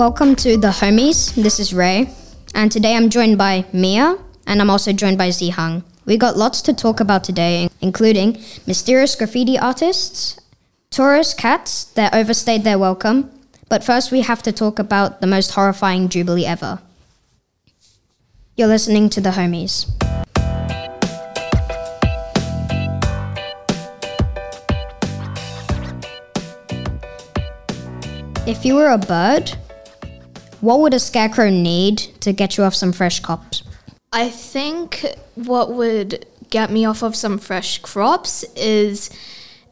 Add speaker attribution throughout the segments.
Speaker 1: Welcome to the homies. This is Ray, and today I'm joined by Mia, and I'm also joined by Zihang. We got lots to talk about today, including mysterious graffiti artists, tourist cats that overstayed their welcome. But first, we have to talk about the most horrifying Jubilee ever. You're listening to the homies. If you were a bird, what would a scarecrow need to get you off some fresh crops?
Speaker 2: I think what would get me off of some fresh crops is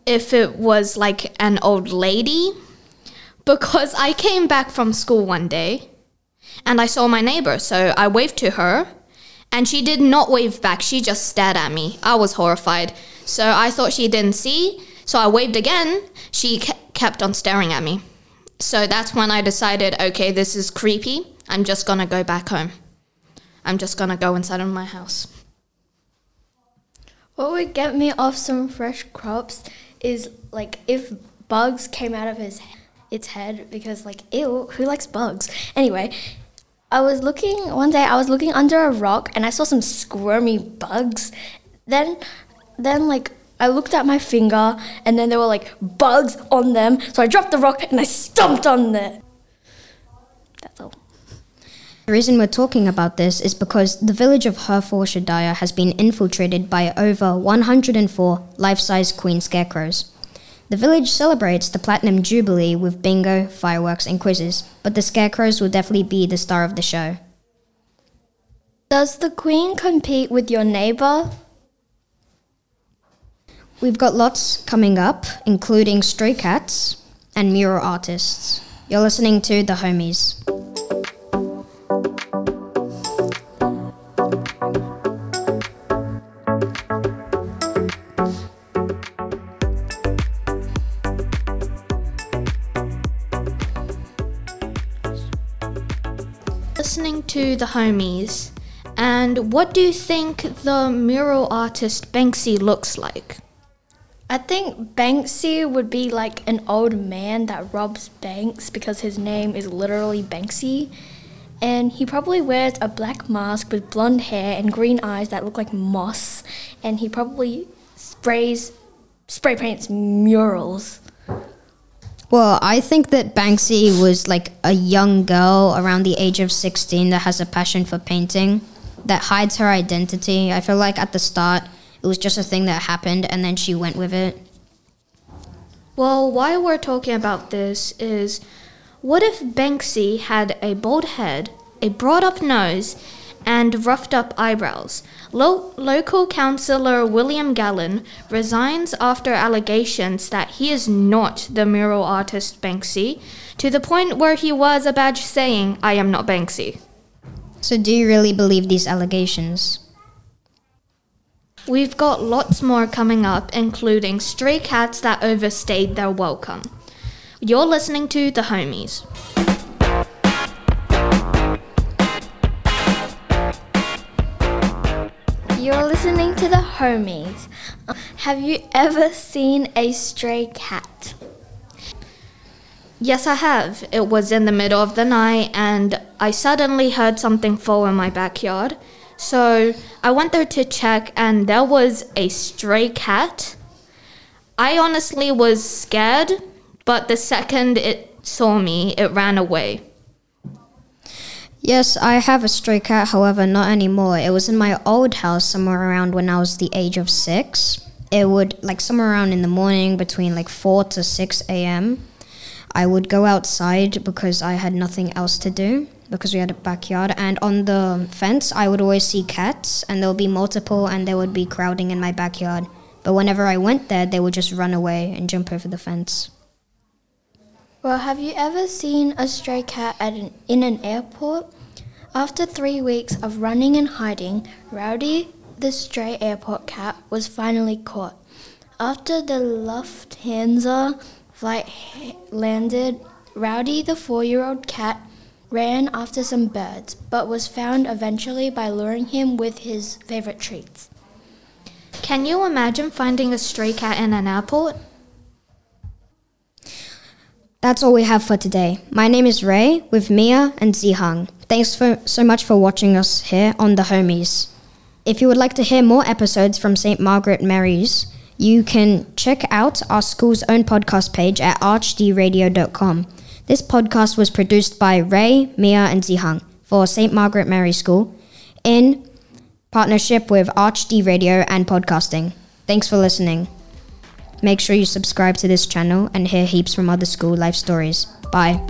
Speaker 2: if it was like an old lady. Because I came back from school one day and I saw my neighbor, so I waved to her and she did not wave back. She just stared at me. I was horrified. So I thought she didn't see, so I waved again. She kept on staring at me. So that's when I decided, okay, this is creepy. I'm just gonna go back home. I'm just gonna go inside of my house.
Speaker 3: What would get me off some fresh crops is like if bugs came out of his its head because like ew, who likes bugs? Anyway, I was looking one day I was looking under a rock and I saw some squirmy bugs. Then then like I looked at my finger and then there were like bugs on them. So I dropped the rock and I stomped on it. That's all.
Speaker 1: The reason we're talking about this is because the village of Herefordshire has been infiltrated by over 104 life size queen scarecrows. The village celebrates the Platinum Jubilee with bingo, fireworks, and quizzes, but the scarecrows will definitely be the star of the show.
Speaker 3: Does the queen compete with your neighbour?
Speaker 1: We've got lots coming up, including stray cats and mural artists. You're listening to The Homies.
Speaker 2: Listening to The Homies. And what do you think the mural artist Banksy looks like?
Speaker 3: I think Banksy would be like an old man that robs banks because his name is literally Banksy. And he probably wears a black mask with blonde hair and green eyes that look like moss. And he probably sprays, spray paints murals.
Speaker 1: Well, I think that Banksy was like a young girl around the age of 16 that has a passion for painting that hides her identity. I feel like at the start, it was just a thing that happened and then she went with it.
Speaker 2: Well, why we're talking about this is what if Banksy had a bald head, a broad up nose, and roughed up eyebrows? Lo- local councillor William Gallen resigns after allegations that he is not the mural artist Banksy, to the point where he was a badge saying, I am not Banksy.
Speaker 1: So, do you really believe these allegations?
Speaker 2: We've got lots more coming up, including stray cats that overstayed their welcome. You're listening to The Homies.
Speaker 3: You're listening to The Homies. Have you ever seen a stray cat?
Speaker 2: Yes, I have. It was in the middle of the night, and I suddenly heard something fall in my backyard. So I went there to check, and there was a stray cat. I honestly was scared, but the second it saw me, it ran away.
Speaker 1: Yes, I have a stray cat, however, not anymore. It was in my old house somewhere around when I was the age of six. It would, like, somewhere around in the morning between like 4 to 6 a.m. I would go outside because I had nothing else to do because we had a backyard. And on the fence, I would always see cats, and there would be multiple, and they would be crowding in my backyard. But whenever I went there, they would just run away and jump over the fence.
Speaker 3: Well, have you ever seen a stray cat at an, in an airport? After three weeks of running and hiding, Rowdy, the stray airport cat, was finally caught. After the Lufthansa flight landed, Rowdy, the four year old cat, ran after some birds, but was found eventually by luring him with his favorite treats.
Speaker 2: Can you imagine finding a stray cat in an airport?
Speaker 1: That's all we have for today. My name is Ray with Mia and Zihang. Thanks for, so much for watching us here on The Homies. If you would like to hear more episodes from St. Margaret Mary's, you can check out our school's own podcast page at archdradio.com. This podcast was produced by Ray, Mia, and Zihang for St. Margaret Mary School in partnership with ArchD Radio and Podcasting. Thanks for listening. Make sure you subscribe to this channel and hear heaps from other school life stories. Bye.